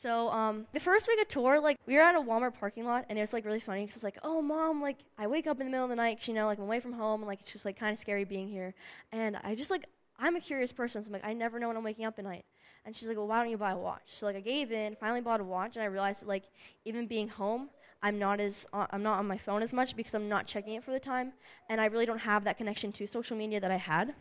So um, the first week of tour, like we were at a Walmart parking lot, and it was like really funny because it's like, oh mom, like I wake up in the middle of the night, you know, like I'm away from home, and like it's just like kind of scary being here, and I just like I'm a curious person, so I'm like I never know when I'm waking up at night, and she's like, well why don't you buy a watch? So like I gave in, finally bought a watch, and I realized that like even being home, I'm not as uh, I'm not on my phone as much because I'm not checking it for the time, and I really don't have that connection to social media that I had.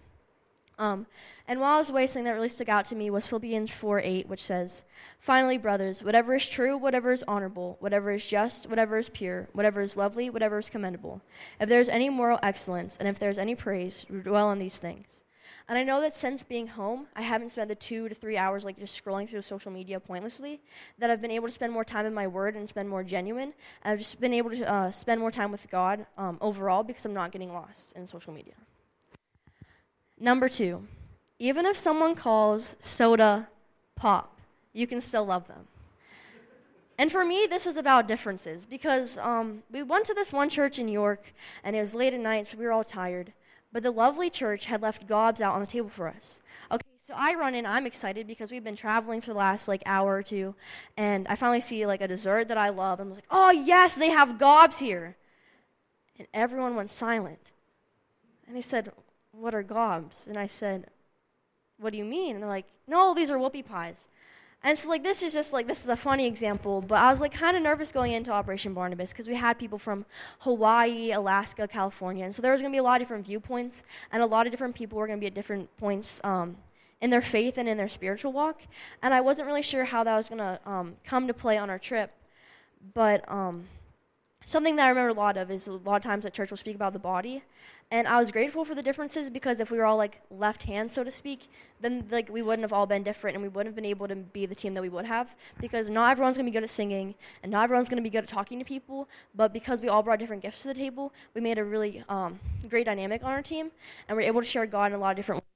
Um, and while I was away, something that really stuck out to me was Philippians 4 8, which says, Finally, brothers, whatever is true, whatever is honorable, whatever is just, whatever is pure, whatever is lovely, whatever is commendable, if there is any moral excellence, and if there is any praise, dwell on these things. And I know that since being home, I haven't spent the two to three hours like just scrolling through social media pointlessly. That I've been able to spend more time in my word and spend more genuine. And I've just been able to uh, spend more time with God um, overall because I'm not getting lost in social media. Number two, even if someone calls soda pop, you can still love them. And for me, this was about differences because um, we went to this one church in York, and it was late at night, so we were all tired. But the lovely church had left gobs out on the table for us. Okay, so I run in, I'm excited because we've been traveling for the last like hour or two, and I finally see like a dessert that I love, and I'm like, oh yes, they have gobs here. And everyone went silent. And they said, what are gobs? And I said, what do you mean? And they're like, no, these are whoopie pies. And so, like, this is just like, this is a funny example, but I was like kind of nervous going into Operation Barnabas because we had people from Hawaii, Alaska, California. And so there was going to be a lot of different viewpoints, and a lot of different people were going to be at different points um, in their faith and in their spiritual walk. And I wasn't really sure how that was going to um, come to play on our trip. But um, something that I remember a lot of is a lot of times at church we'll speak about the body, and I was grateful for the differences because if we were all like left hands, so to speak, then like we wouldn't have all been different, and we wouldn't have been able to be the team that we would have because not everyone's gonna be good at singing, and not everyone's gonna be good at talking to people, but because we all brought different gifts to the table, we made a really um, great dynamic on our team, and we're able to share God in a lot of different ways.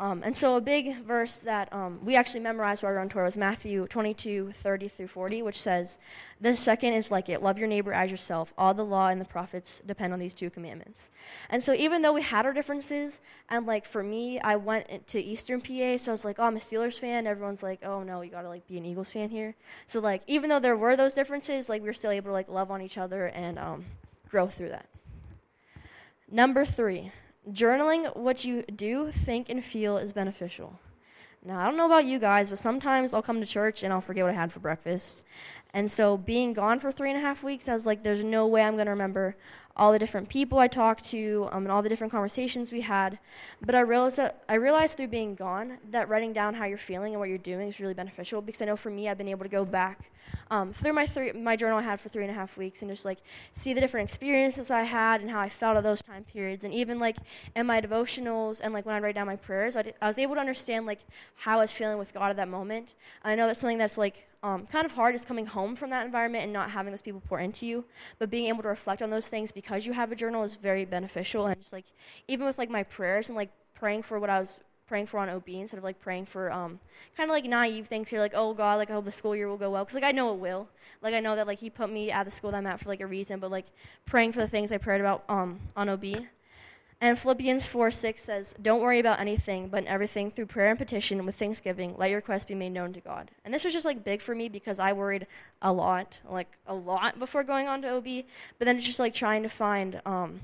Um, and so a big verse that um, we actually memorized while we were on tour was Matthew 22, 30 through 40, which says, The second is like it love your neighbor as yourself. All the law and the prophets depend on these two commandments. And so even though we had our differences, and like for me, I went to Eastern PA, so I was like, oh, I'm a Steelers fan. Everyone's like, oh no, you gotta like be an Eagles fan here. So like even though there were those differences, like we were still able to like love on each other and um, grow through that. Number three, journaling what you do, think, and feel is beneficial. Now, I don't know about you guys, but sometimes I'll come to church and I'll forget what I had for breakfast. And so being gone for three and a half weeks, I was like, there's no way I'm going to remember all the different people I talked to um, and all the different conversations we had. But I realized that I realized through being gone that writing down how you're feeling and what you're doing is really beneficial because I know for me I've been able to go back um, through my three my journal I had for three and a half weeks and just like see the different experiences I had and how I felt at those time periods and even like in my devotionals and like when I write down my prayers I, I was able to understand like how I was feeling with God at that moment. I know that's something that's like um, kind of hard is coming home from that environment and not having those people pour into you. But being able to reflect on those things because you have a journal is very beneficial. And just like even with like my prayers and like praying for what I was praying for on OB instead of like praying for um, kind of like naive things here, like oh God, like I hope the school year will go well, because like I know it will. Like I know that like He put me at the school that I'm at for like a reason, but like praying for the things I prayed about um, on OB and Philippians 4 6 says, Don't worry about anything, but in everything, through prayer and petition, with thanksgiving, let your requests be made known to God. And this was just like big for me because I worried a lot, like a lot before going on to OB. But then it's just like trying to find um,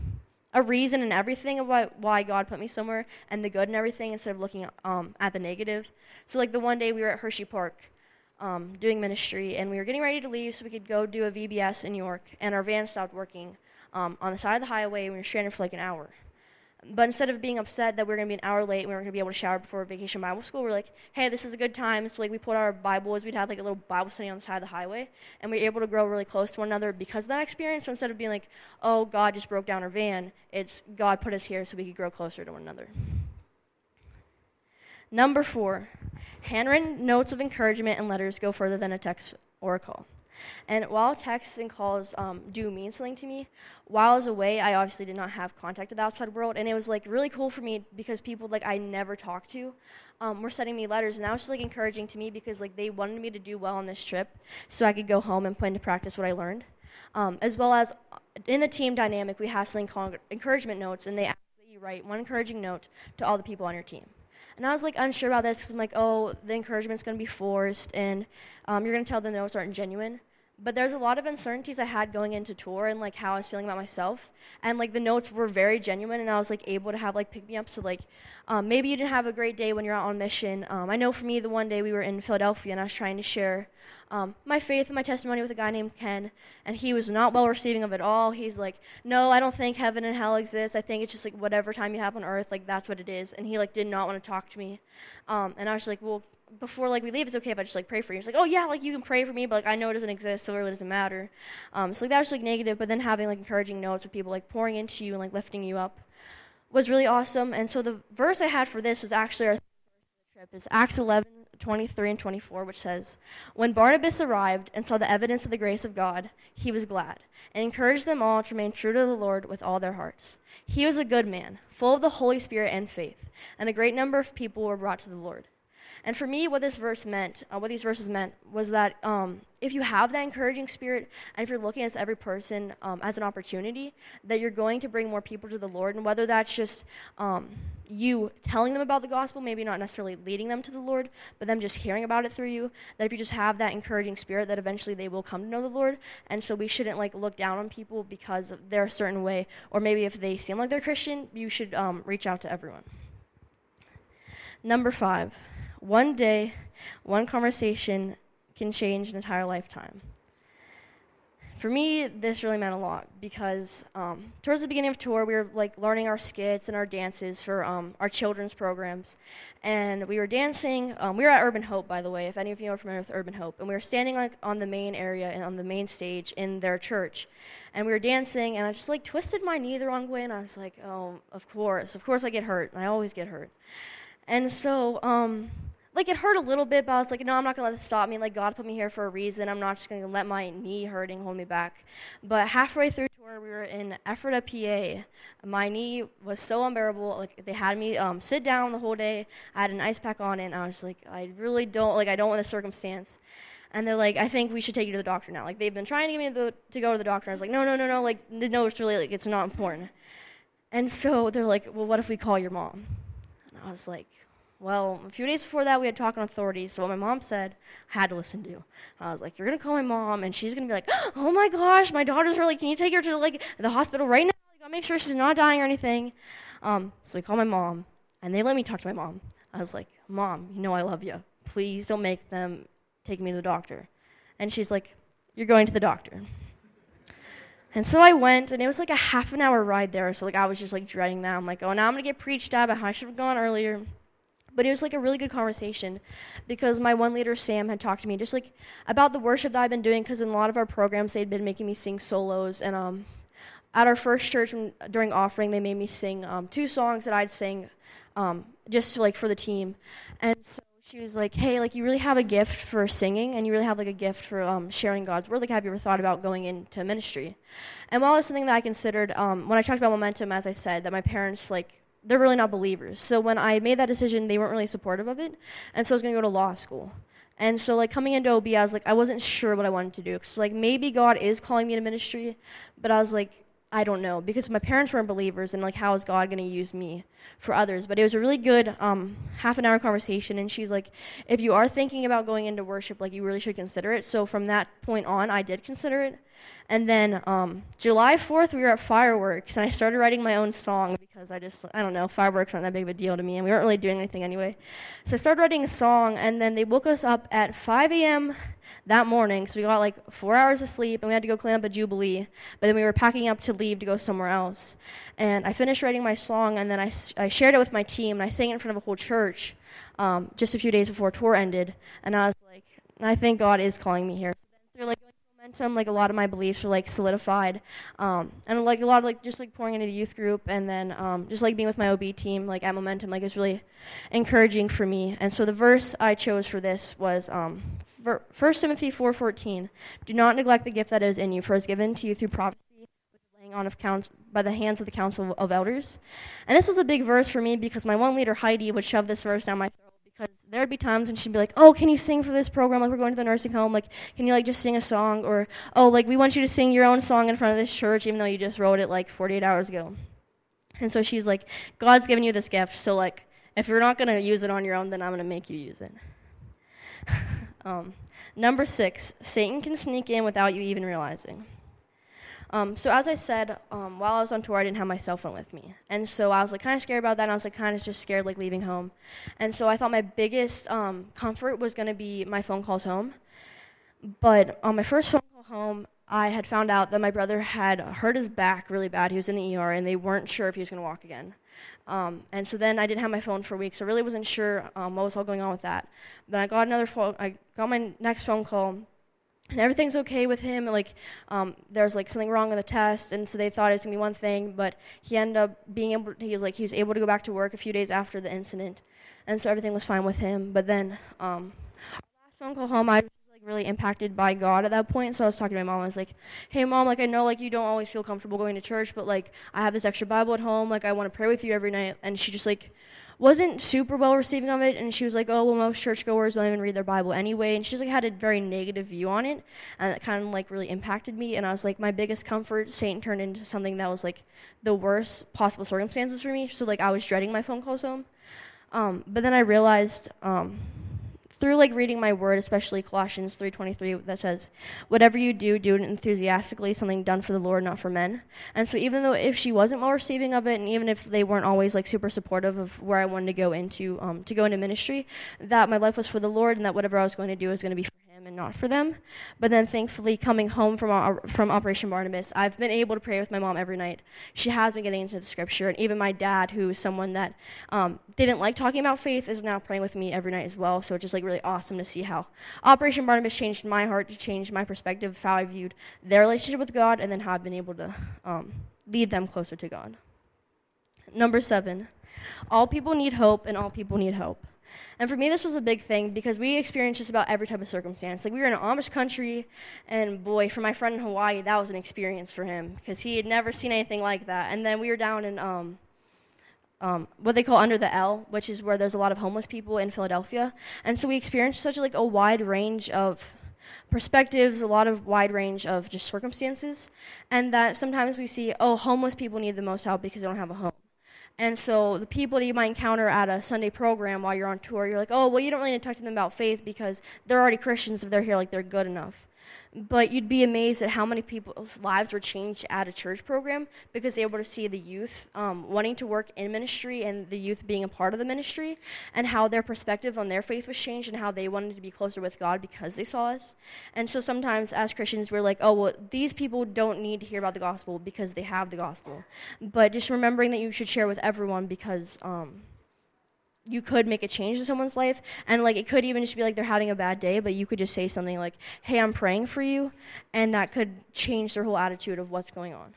a reason and everything about why God put me somewhere and the good and everything instead of looking um, at the negative. So, like the one day we were at Hershey Park. Um, doing ministry, and we were getting ready to leave so we could go do a VBS in York, and our van stopped working um, on the side of the highway, and we were stranded for like an hour. But instead of being upset that we are going to be an hour late and we weren't going to be able to shower before vacation Bible school, we're like, hey, this is a good time. So like we put our Bibles, we'd have like a little Bible study on the side of the highway, and we were able to grow really close to one another because of that experience. So instead of being like, oh, God just broke down our van, it's God put us here so we could grow closer to one another. Number four, handwritten notes of encouragement and letters go further than a text or a call. And while texts and calls um, do mean something to me, while I was away, I obviously did not have contact with the outside world, and it was like really cool for me because people like I never talked to um, were sending me letters, and that was just like encouraging to me because like they wanted me to do well on this trip, so I could go home and put into practice what I learned, um, as well as uh, in the team dynamic, we have something called encouragement notes, and they ask that you write one encouraging note to all the people on your team. And I was like unsure about this because I'm like, oh, the encouragement's going to be forced, and um, you're going to tell the notes aren't genuine but there's a lot of uncertainties I had going into tour and like how I was feeling about myself. And like the notes were very genuine, and I was like able to have like pick me up. So like um, maybe you didn't have a great day when you're out on mission. Um, I know for me, the one day we were in Philadelphia and I was trying to share um, my faith and my testimony with a guy named Ken, and he was not well receiving of it all. He's like, "No, I don't think heaven and hell exist. I think it's just like whatever time you have on earth, like that's what it is." And he like did not want to talk to me. Um, and I was like, "Well, before like we leave, it's okay if I just like pray for you. It's like, oh yeah, like you can pray for me, but like I know it doesn't exist, so it really doesn't matter. Um, so like that was like negative, but then having like encouraging notes of people like pouring into you and like lifting you up was really awesome. And so the verse I had for this is actually our trip is Acts 11, 23 and 24, which says, When Barnabas arrived and saw the evidence of the grace of God, he was glad and encouraged them all to remain true to the Lord with all their hearts. He was a good man, full of the Holy Spirit and faith, and a great number of people were brought to the Lord. And for me, what this verse meant, uh, what these verses meant, was that um, if you have that encouraging spirit, and if you're looking at every person um, as an opportunity, that you're going to bring more people to the Lord. And whether that's just um, you telling them about the gospel, maybe not necessarily leading them to the Lord, but them just hearing about it through you, that if you just have that encouraging spirit, that eventually they will come to know the Lord. And so we shouldn't like look down on people because they're a certain way, or maybe if they seem like they're Christian, you should um, reach out to everyone. Number five. One day, one conversation can change an entire lifetime. For me, this really meant a lot because um, towards the beginning of tour, we were like learning our skits and our dances for um, our children's programs, and we were dancing. Um, we were at Urban Hope, by the way, if any of you are familiar with Urban Hope, and we were standing like on the main area and on the main stage in their church, and we were dancing, and I just like twisted my knee the wrong way, and I was like, oh, of course, of course I get hurt. I always get hurt, and so um, like it hurt a little bit, but I was like, no, I'm not gonna let this stop me. Like God put me here for a reason. I'm not just gonna let my knee hurting hold me back. But halfway through tour, we were in Ephrata, PA. My knee was so unbearable. Like they had me um, sit down the whole day. I had an ice pack on and I was like, I really don't like. I don't want this circumstance. And they're like, I think we should take you to the doctor now. Like they've been trying to get me to, the, to go to the doctor. I was like, no, no, no, no. Like no, it's really like it's not important. And so they're like, well, what if we call your mom? And I was like, well, a few days before that, we had talked on authority. So what my mom said, I had to listen to. I was like, "You're gonna call my mom, and she's gonna be like, oh my gosh, my daughter's really. Can you take her to like the hospital right now? I gotta make sure she's not dying or anything." Um, so we called my mom, and they let me talk to my mom. I was like, "Mom, you know I love you. Please don't make them take me to the doctor." And she's like, "You're going to the doctor." And so I went, and it was like a half an hour ride there. So like I was just like dreading that. I'm like, "Oh, now I'm gonna get preached at, but I should have gone earlier." But it was like a really good conversation because my one leader sam had talked to me just like about the worship that i've been doing because in a lot of our programs they'd been making me sing solos. And um, at our first church during offering they made me sing um, two songs that i'd sing um, just like for the team. And so she was like hey like you really have a gift for singing and you really have like a gift for um, sharing god's word. Like have you ever thought about going into ministry? And while it was something that i considered um, when i talked about momentum as i said that my parents like they're really not believers. So when I made that decision, they weren't really supportive of it, and so I was going to go to law school. And so like coming into OB, I was like I wasn't sure what I wanted to do because like maybe God is calling me to ministry, but I was like I don't know because my parents weren't believers and like how is God going to use me for others? But it was a really good um, half an hour conversation, and she's like, if you are thinking about going into worship, like you really should consider it. So from that point on, I did consider it, and then um, July 4th, we were at fireworks, and I started writing my own song because I just, I don't know, fireworks aren't that big of a deal to me, and we weren't really doing anything anyway. So I started writing a song, and then they woke us up at 5 a.m. that morning, so we got like four hours of sleep, and we had to go clean up a Jubilee, but then we were packing up to leave to go somewhere else. And I finished writing my song, and then I, I shared it with my team, and I sang it in front of a whole church um, just a few days before tour ended, and I was like, I think God is calling me here. So then, like, momentum, like a lot of my beliefs are like solidified, um, and like a lot of like just like pouring into the youth group, and then um, just like being with my OB team, like at momentum, like it was really encouraging for me. And so the verse I chose for this was um, 1 Timothy 4:14. Do not neglect the gift that is in you, for it is given to you through prophecy, on of count by the hands of the council of elders. And this was a big verse for me because my one leader Heidi would shove this verse down my throat because there'd be times when she'd be like, "Oh, can you sing for this program? Like we're going to the nursing home. Like, can you like just sing a song?" Or, "Oh, like we want you to sing your own song in front of this church, even though you just wrote it like 48 hours ago." And so she's like, "God's given you this gift, so like." If you're not going to use it on your own, then I'm going to make you use it. um, number six, Satan can sneak in without you even realizing. Um, so as I said, um, while I was on tour, I didn't have my cell phone with me, and so I was like kind of scared about that. And I was like kind of just scared like leaving home, and so I thought my biggest um, comfort was going to be my phone calls home. But on my first phone call home, I had found out that my brother had hurt his back really bad. He was in the ER, and they weren't sure if he was going to walk again. Um, and so then I didn't have my phone for weeks. I really wasn't sure um, what was all going on with that. Then I got another phone. I got my next phone call and everything's okay with him. Like, um, there's like something wrong with the test, and so they thought it was gonna be one thing, but he ended up being able. To, he was like he was able to go back to work a few days after the incident, and so everything was fine with him. But then, um, our last phone call home, I was like really impacted by God at that point. So I was talking to my mom. I was like, "Hey, mom, like I know like you don't always feel comfortable going to church, but like I have this extra Bible at home. Like I want to pray with you every night." And she just like wasn't super well receiving of it, and she was like, "Oh, well, most churchgoers don't even read their Bible anyway," and she just like had a very negative view on it, and that kind of like really impacted me. And I was like, my biggest comfort, Satan turned into something that was like the worst possible circumstances for me. So like I was dreading my phone calls home, um, but then I realized. Um, through like reading my word, especially Colossians 3:23 that says, "Whatever you do, do it enthusiastically, something done for the Lord, not for men." And so even though if she wasn't well receiving of it and even if they weren't always like super supportive of where I wanted to go into um, to go into ministry, that my life was for the Lord and that whatever I was going to do was going to be for and not for them. But then, thankfully, coming home from from Operation Barnabas, I've been able to pray with my mom every night. She has been getting into the scripture, and even my dad, who is someone that um, didn't like talking about faith, is now praying with me every night as well. So it's just like really awesome to see how Operation Barnabas changed my heart, to change my perspective of how I viewed their relationship with God, and then how I've been able to um, lead them closer to God. Number seven, all people need hope, and all people need hope. And for me, this was a big thing because we experienced just about every type of circumstance. Like, we were in an Amish country, and boy, for my friend in Hawaii, that was an experience for him because he had never seen anything like that. And then we were down in um, um, what they call under the El, which is where there's a lot of homeless people in Philadelphia. And so we experienced such like a wide range of perspectives, a lot of wide range of just circumstances, and that sometimes we see, oh, homeless people need the most help because they don't have a home. And so the people that you might encounter at a Sunday program while you're on tour, you're like, oh, well, you don't really need to talk to them about faith because they're already Christians if they're here, like they're good enough. But you'd be amazed at how many people's lives were changed at a church program because they were able to see the youth um, wanting to work in ministry and the youth being a part of the ministry, and how their perspective on their faith was changed and how they wanted to be closer with God because they saw us. And so sometimes as Christians, we're like, oh, well, these people don't need to hear about the gospel because they have the gospel. But just remembering that you should share with everyone because. Um, you could make a change in someone's life and like it could even just be like they're having a bad day but you could just say something like hey i'm praying for you and that could change their whole attitude of what's going on.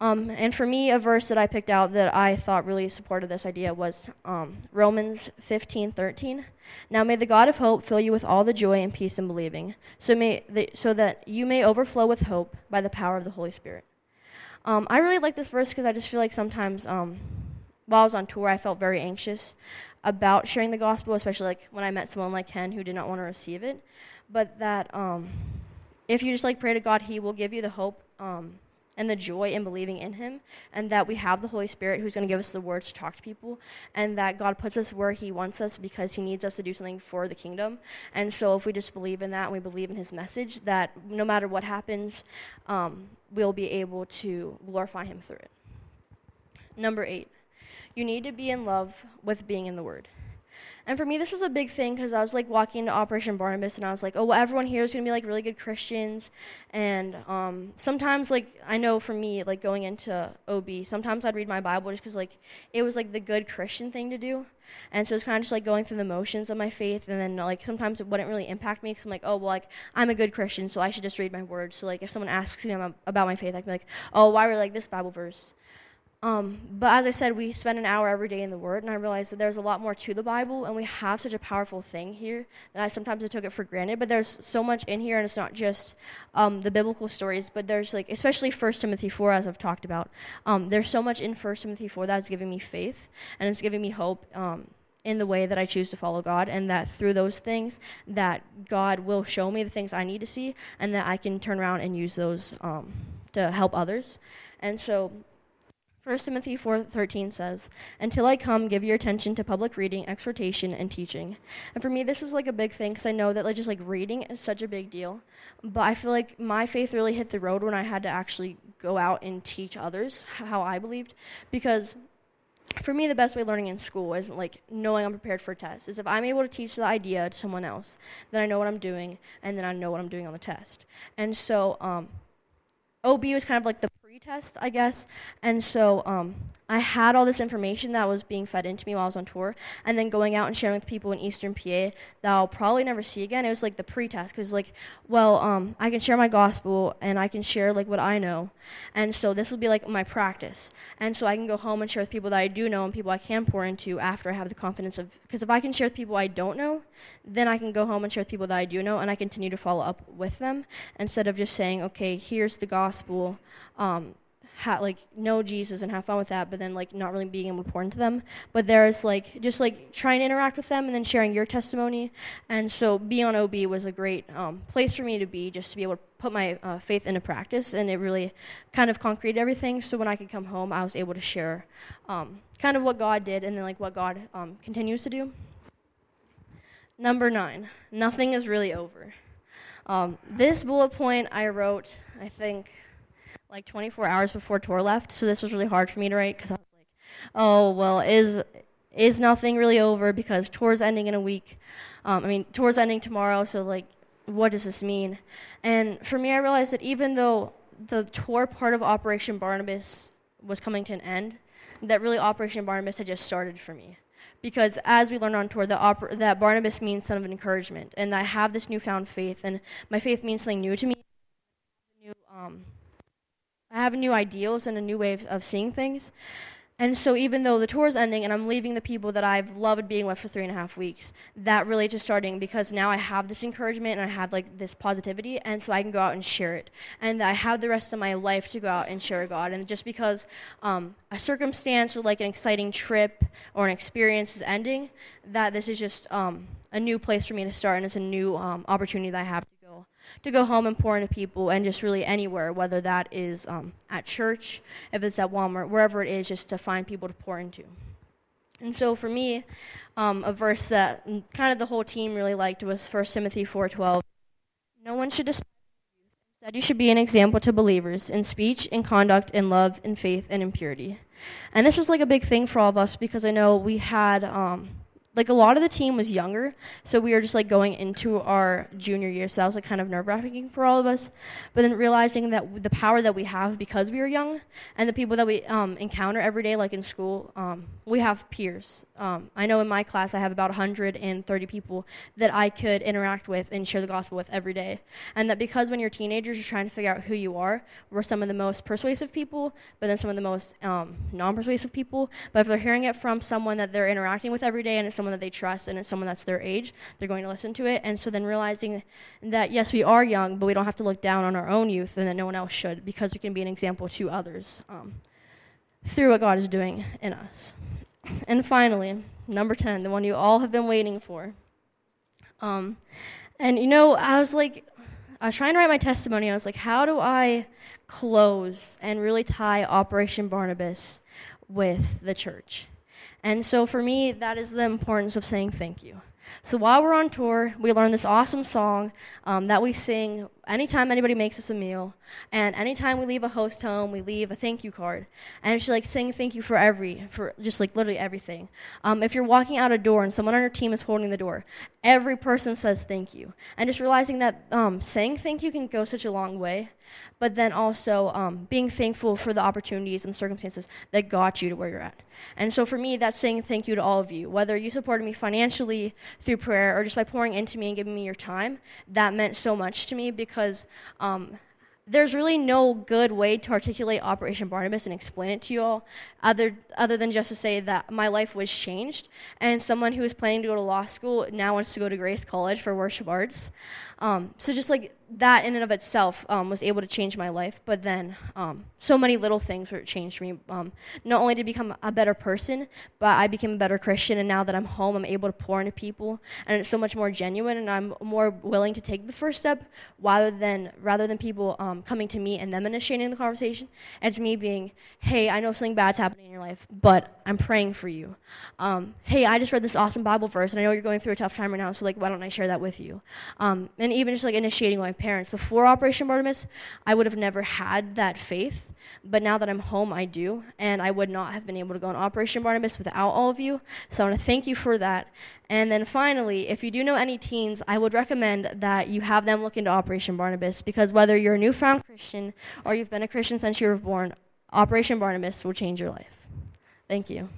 Um, and for me a verse that i picked out that i thought really supported this idea was um, romans 15 13 now may the god of hope fill you with all the joy and peace in believing so, may the, so that you may overflow with hope by the power of the holy spirit. Um, i really like this verse because i just feel like sometimes um, while I was on tour, I felt very anxious about sharing the gospel, especially like when I met someone like Ken who did not want to receive it. But that um, if you just like pray to God, He will give you the hope um, and the joy in believing in Him, and that we have the Holy Spirit who's going to give us the words to talk to people, and that God puts us where He wants us because He needs us to do something for the kingdom. And so, if we just believe in that and we believe in His message, that no matter what happens, um, we'll be able to glorify Him through it. Number eight. You need to be in love with being in the Word. And for me, this was a big thing because I was like walking into Operation Barnabas, and I was like, oh, well, everyone here is gonna be like really good Christians. And um, sometimes, like, I know for me, like going into OB, sometimes I'd read my Bible just because like it was like the good Christian thing to do. And so it's kind of just like going through the motions of my faith, and then like sometimes it wouldn't really impact me because I'm like, oh, well, like I'm a good Christian, so I should just read my word. So like if someone asks me about my faith, I can be like, oh, why were like this Bible verse? Um, but as I said, we spend an hour every day in the Word, and I realized that there's a lot more to the Bible, and we have such a powerful thing here that I sometimes I took it for granted. But there's so much in here, and it's not just um, the biblical stories, but there's like, especially First Timothy 4, as I've talked about. Um, there's so much in First Timothy 4 that is giving me faith, and it's giving me hope um, in the way that I choose to follow God, and that through those things, that God will show me the things I need to see, and that I can turn around and use those um, to help others. And so 1 Timothy 4:13 says, "Until I come, give your attention to public reading, exhortation, and teaching." And for me, this was like a big thing because I know that like just like reading is such a big deal. But I feel like my faith really hit the road when I had to actually go out and teach others how I believed, because for me, the best way of learning in school isn't like knowing I'm prepared for a test. Is if I'm able to teach the idea to someone else, then I know what I'm doing, and then I know what I'm doing on the test. And so, um, OB was kind of like the pre-test, I guess. And so um, I had all this information that was being fed into me while I was on tour, and then going out and sharing with people in Eastern PA that I'll probably never see again. It was like the pre-test, because like, well, um, I can share my gospel and I can share like what I know, and so this will be like my practice, and so I can go home and share with people that I do know and people I can pour into after I have the confidence of. Because if I can share with people I don't know, then I can go home and share with people that I do know, and I continue to follow up with them instead of just saying, okay, here's the gospel. Um, ha- like know Jesus and have fun with that, but then like not really being able to pour into them. But there's like just like trying to interact with them and then sharing your testimony. And so being on OB was a great um, place for me to be, just to be able to put my uh, faith into practice, and it really kind of concreted everything. So when I could come home, I was able to share um, kind of what God did and then like what God um, continues to do. Number nine, nothing is really over. Um, this bullet point I wrote, I think, like 24 hours before tour left, so this was really hard for me to write because I was like, oh well, is is nothing really over because tour's ending in a week. Um, I mean, tour's ending tomorrow, so like, what does this mean? And for me, I realized that even though the tour part of Operation Barnabas was coming to an end, that really Operation Barnabas had just started for me. Because as we learned on tour, that, oper- that Barnabas means son of encouragement, and I have this newfound faith, and my faith means something new to me. New, um, I have new ideals and a new way of, of seeing things. And so, even though the tour is ending and I'm leaving the people that I've loved being with for three and a half weeks, that really just starting because now I have this encouragement and I have like this positivity, and so I can go out and share it. And I have the rest of my life to go out and share God. And just because um, a circumstance or like an exciting trip or an experience is ending, that this is just um, a new place for me to start and it's a new um, opportunity that I have to go home and pour into people and just really anywhere, whether that is um, at church, if it's at Walmart, wherever it is, just to find people to pour into. And so for me, um, a verse that kind of the whole team really liked was 1 Timothy 4:12. No one should despise you. Instead, you should be an example to believers in speech, in conduct, in love, in faith, and in purity. And this was like a big thing for all of us because I know we had. Um, like a lot of the team was younger, so we were just like going into our junior year. So that was like kind of nerve wracking for all of us. But then realizing that the power that we have because we are young, and the people that we um, encounter every day, like in school, um, we have peers. Um, I know in my class I have about 130 people that I could interact with and share the gospel with every day. And that because when you're teenagers, you're trying to figure out who you are. We're some of the most persuasive people, but then some of the most um, non-persuasive people. But if they're hearing it from someone that they're interacting with every day, and it's someone that they trust and it's someone that's their age, they're going to listen to it. And so then realizing that, yes, we are young, but we don't have to look down on our own youth and that no one else should because we can be an example to others um, through what God is doing in us. And finally, number 10, the one you all have been waiting for. Um, and you know, I was like, I was trying to write my testimony. I was like, how do I close and really tie Operation Barnabas with the church? And so for me, that is the importance of saying thank you. So while we're on tour, we learn this awesome song um, that we sing anytime anybody makes us a meal, and anytime we leave a host home, we leave a thank you card, and it's like saying thank you for every, for just like literally everything. Um, if you're walking out a door and someone on your team is holding the door, every person says thank you, and just realizing that um, saying thank you can go such a long way, but then also um, being thankful for the opportunities and circumstances that got you to where you're at. And so for me, that's saying thank you to all of you, whether you supported me financially through prayer or just by pouring into me and giving me your time. That meant so much to me because because um, there's really no good way to articulate Operation Barnabas and explain it to you all, other other than just to say that my life was changed, and someone who was planning to go to law school now wants to go to Grace College for worship arts. Um, so just like that in and of itself um, was able to change my life. But then, um, so many little things were changed me. Um, not only to become a better person, but I became a better Christian. And now that I'm home, I'm able to pour into people, and it's so much more genuine. And I'm more willing to take the first step, rather than rather than people um, coming to me and them initiating the conversation. And it's me being, "Hey, I know something bad's happening in your life, but I'm praying for you. Um, hey, I just read this awesome Bible verse, and I know you're going through a tough time right now. So like, why don't I share that with you?" Um, and even just like initiating my parents before Operation Barnabas, I would have never had that faith. But now that I'm home, I do. And I would not have been able to go on Operation Barnabas without all of you. So I want to thank you for that. And then finally, if you do know any teens, I would recommend that you have them look into Operation Barnabas because whether you're a newfound Christian or you've been a Christian since you were born, Operation Barnabas will change your life. Thank you.